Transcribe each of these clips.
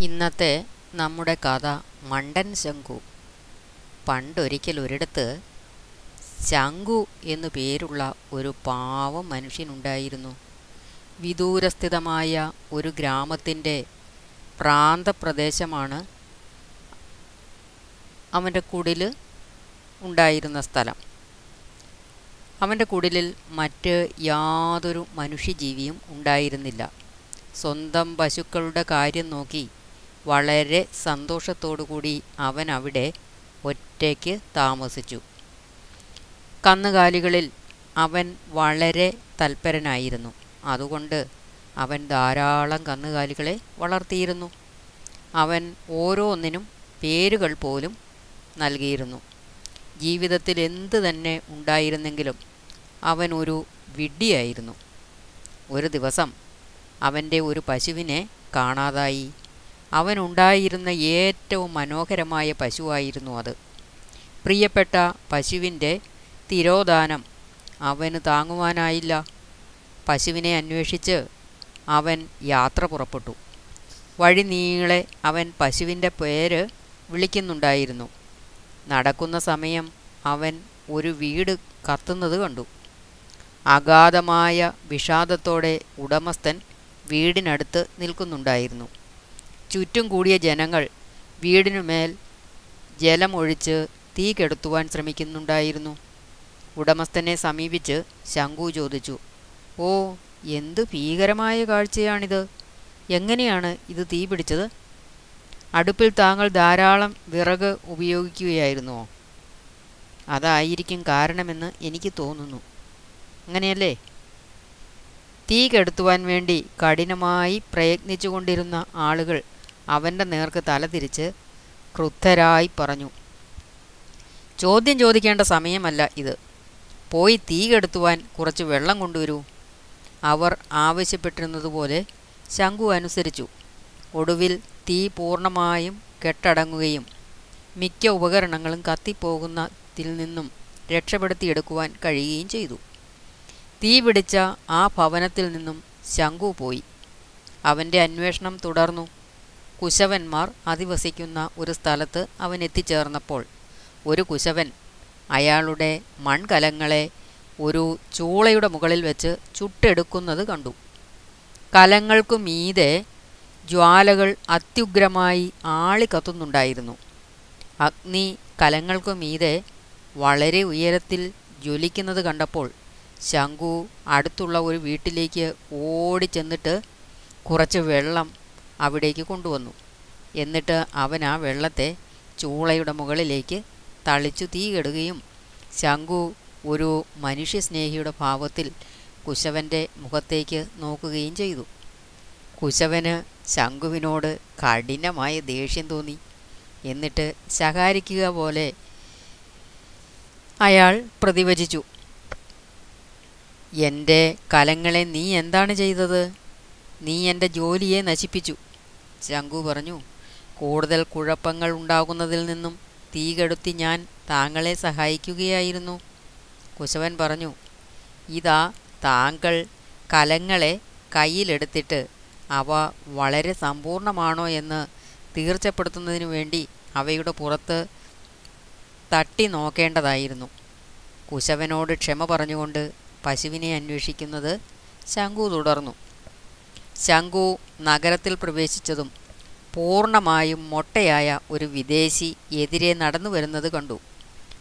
ഇന്നത്തെ നമ്മുടെ കഥ മണ്ടൻ ശംഖു. പണ്ടൊരിക്കൽ ഒരിടത്ത് ശംഖു എന്നു പേരുള്ള ഒരു പാവം മനുഷ്യനുണ്ടായിരുന്നു. വിദൂരസ്ഥിതമായ ഒരു ഗ്രാമത്തിന്റെ പ്രാന്തപ്രദേശമാണ് അവന്റെ കുടിൽ ഉണ്ടായിരുന്ന സ്ഥലം. അവന്റെ കുടിലിൽ മറ്റ് യാതൊരു മനുഷ്യജീവിയും ഉണ്ടായിരുന്നില്ല. സ്വന്തം പശുക്കളുടെ കാര്യം നോക്കി വളരെ സന്തോഷത്തോടുകൂടി അവൻ അവിടെ ഒറ്റയ്ക്ക് താമസിച്ചു. കന്നുകാലികളിൽ അവൻ വളരെ തൽപരനായിരുന്നു. അതുകൊണ്ട് അവൻ ധാരാളം കന്നുകാലികളെ വളർത്തിയിരുന്നു. അവൻ ഓരോന്നിനും പേരുകൾ പോലും നൽകിയിരുന്നു. ജീവിതത്തിൽ എന്ത് തന്നെ ഉണ്ടായിരുന്നെങ്കിലും അവൻ ഒരു വിഡ്ഢിയായിരുന്നു. ഒരു ദിവസം അവന്റെ ഒരു പശുവിനെ കാണാതായി. അവനുണ്ടായിരുന്ന ഏറ്റവും മനോഹരമായ പശുവായിരുന്നു അത്. പ്രിയപ്പെട്ട പശുവിന്റെ തിരോധാനം അവന് താങ്ങുവാനായില്ല. പശുവിനെ അന്വേഷിച്ച് അവൻ യാത്ര പുറപ്പെട്ടു. വഴി നീളെ അവൻ പശുവിന്റെ പേര് വിളിക്കുന്നുണ്ടായിരുന്നു. നടക്കുന്ന സമയം അവൻ ഒരു വീട് കത്തുന്നത് കണ്ടു. അഗാധമായ വിഷാദത്തോടെ ഉടമസ്ഥൻ വീടിനടുത്ത് നിൽക്കുന്നുണ്ടായിരുന്നു. ചുറ്റും കൂടിയ ജനങ്ങൾ വീടിനുമേൽ ജലമൊഴിച്ച് തീ കെടുത്തുവാൻ ശ്രമിക്കുന്നുണ്ടായിരുന്നു. ഉടമസ്ഥനെ സമീപിച്ച് ശങ്കു ചോദിച്ചു ഓ എന്തു ഭീകരമായ കാഴ്ചയാണിത്? എങ്ങനെയാണ് ഇത് തീ പിടിച്ചത്? അടുപ്പിൽ താങ്കൾ ധാരാളം വിറക് ഉപയോഗിക്കുകയായിരുന്നുവോ അതായിരിക്കും കാരണമെന്ന് എനിക്ക് തോന്നുന്നു. അങ്ങനെയല്ലേ? തീ കെടുത്തുവാൻ വേണ്ടി കഠിനമായി പ്രയത്നിച്ചുകൊണ്ടിരുന്ന ആളുകൾ അവന്റെ നേർക്ക് തല തിരിച്ച് ക്രുദ്ധരായി പറഞ്ഞു. ചോദ്യം ചോദിക്കേണ്ട സമയമല്ല ഇത്. പോയി തീ കെടുത്തുവാൻ കുറച്ച് വെള്ളം കൊണ്ടുവരൂ. അവർ ആവശ്യപ്പെട്ടിരുന്നതുപോലെ ശംഖു അനുസരിച്ചു. ഒടുവിൽ തീ പൂർണമായും കെട്ടടങ്ങുകയും മിക്ക ഉപകരണങ്ങളും കത്തിപ്പോകുന്നതിൽ നിന്നും രക്ഷപ്പെടുത്തിയെടുക്കുവാൻ കഴിയുകയും ചെയ്തു. തീ പിടിച്ച ആ ഭവനത്തിൽ നിന്നും ശംഖു പോയി. അവന്റെ അന്വേഷണം തുടർന്നു. കുശവന്മാർ അധിവസിക്കുന്ന ഒരു സ്ഥലത്ത് അവൻ എത്തിച്ചേർന്നപ്പോൾ ഒരു കുശവൻ അയാളുടെ മൺകലങ്ങളെ ഒരു ചൂളയുടെ മുകളിൽ വെച്ച് ചുട്ടെടുക്കുന്നത് കണ്ടു. കലങ്ങൾക്കു മീതെ ജ്വാലകൾ അത്യുഗ്രമായി ആളിക്കത്തുന്നുണ്ടായിരുന്നു അഗ്നി കലങ്ങൾക്കു മീതെ വളരെ ഉയരത്തിൽ ജ്വലിക്കുന്നത് കണ്ടപ്പോൾ ശംഖു അടുത്തുള്ള ഒരു വീട്ടിലേക്ക് ഓടിച്ചെന്നിട്ട് കുറച്ച് വെള്ളം അവിടേക്ക് കൊണ്ടുവന്നു. എന്നിട്ട് അവൻ ആ വെള്ളത്തെ ചൂളയുടെ മുകളിലേക്ക് തളിച്ചു തീയിടുകയും ശംഖു ഒരു മനുഷ്യസ്നേഹിയുടെ ഭാവത്തിൽ കുശവന്റെ മുഖത്തേക്ക് നോക്കുകയും ചെയ്തു. കുശവന് ശംഖുവിനോട് കഠിനമായ ദേഷ്യം തോന്നി. എന്നിട്ട് ശകാരിക്കുക പോലെ അയാൾ പ്രതിവചിച്ചു എന്റെ കലങ്ങളെ നീ എന്താണ് ചെയ്തത്? നീ എന്റെ ജോലിയെ നശിപ്പിച്ചു. ശംഖു പറഞ്ഞു കൂടുതൽ കുഴപ്പങ്ങൾ ഉണ്ടാകുന്നതിൽ നിന്നും തീ കെടുത്തി ഞാൻ താങ്കളെ സഹായിക്കുകയായിരുന്നു. കുശവൻ പറഞ്ഞു ഇതാ താങ്കൾ കലങ്ങളെ കയ്യിലെടുത്തിട്ട് അവ വളരെ സമ്പൂർണമാണോ എന്ന് തീർച്ചപ്പെടുത്തുന്നതിനു വേണ്ടി അവയുടെ പുറത്ത് തട്ടി നോക്കേണ്ടതായിരുന്നു. കുശവനോട് ക്ഷമ പറഞ്ഞുകൊണ്ട് പശുവിനെ അന്വേഷിക്കുന്നത് ശങ്കു തുടർന്നു. ശംഖു നഗരത്തിൽ പ്രവേശിച്ചതും പൂർണമായും മൊട്ടയായ ഒരു വിദേശി എതിരെ നടന്നു വരുന്നത് കണ്ടു.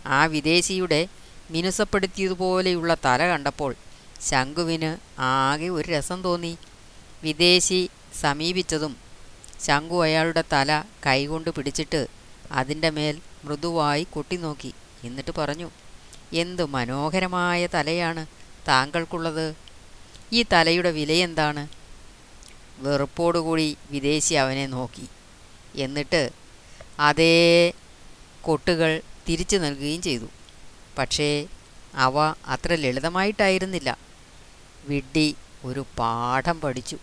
ആ വിദേശിയുടെ മിനുസപ്പെടുത്തിയതുപോലെയുള്ള തല കണ്ടപ്പോൾ ശംഖുവിന് ആകെ ഒരു രസം തോന്നി. വിദേശി സമീപിച്ചതും ശംഖു അയാളുടെ തല കൈകൊണ്ട് പിടിച്ചിട്ട് അതിന്റെ മേൽ മൃദുവായി കൊട്ടിനോക്കി. എന്നിട്ട് പറഞ്ഞു എന്തു മനോഹരമായ തലയാണ് താങ്കൾക്കുള്ളത്? ഈ തലയുടെ വിലയെന്താണ്? വെറുപ്പോടുകൂടി വിദേശി അവനെ നോക്കി. എന്നിട്ട് അതേ കൊട്ടുകൾ തിരിച്ചു നൽകുകയും ചെയ്തു. പക്ഷേ അവ അത്ര ലളിതമായിട്ടായിരുന്നില്ല. വിഡ്ഢി ഒരു പാഠം പഠിച്ചു.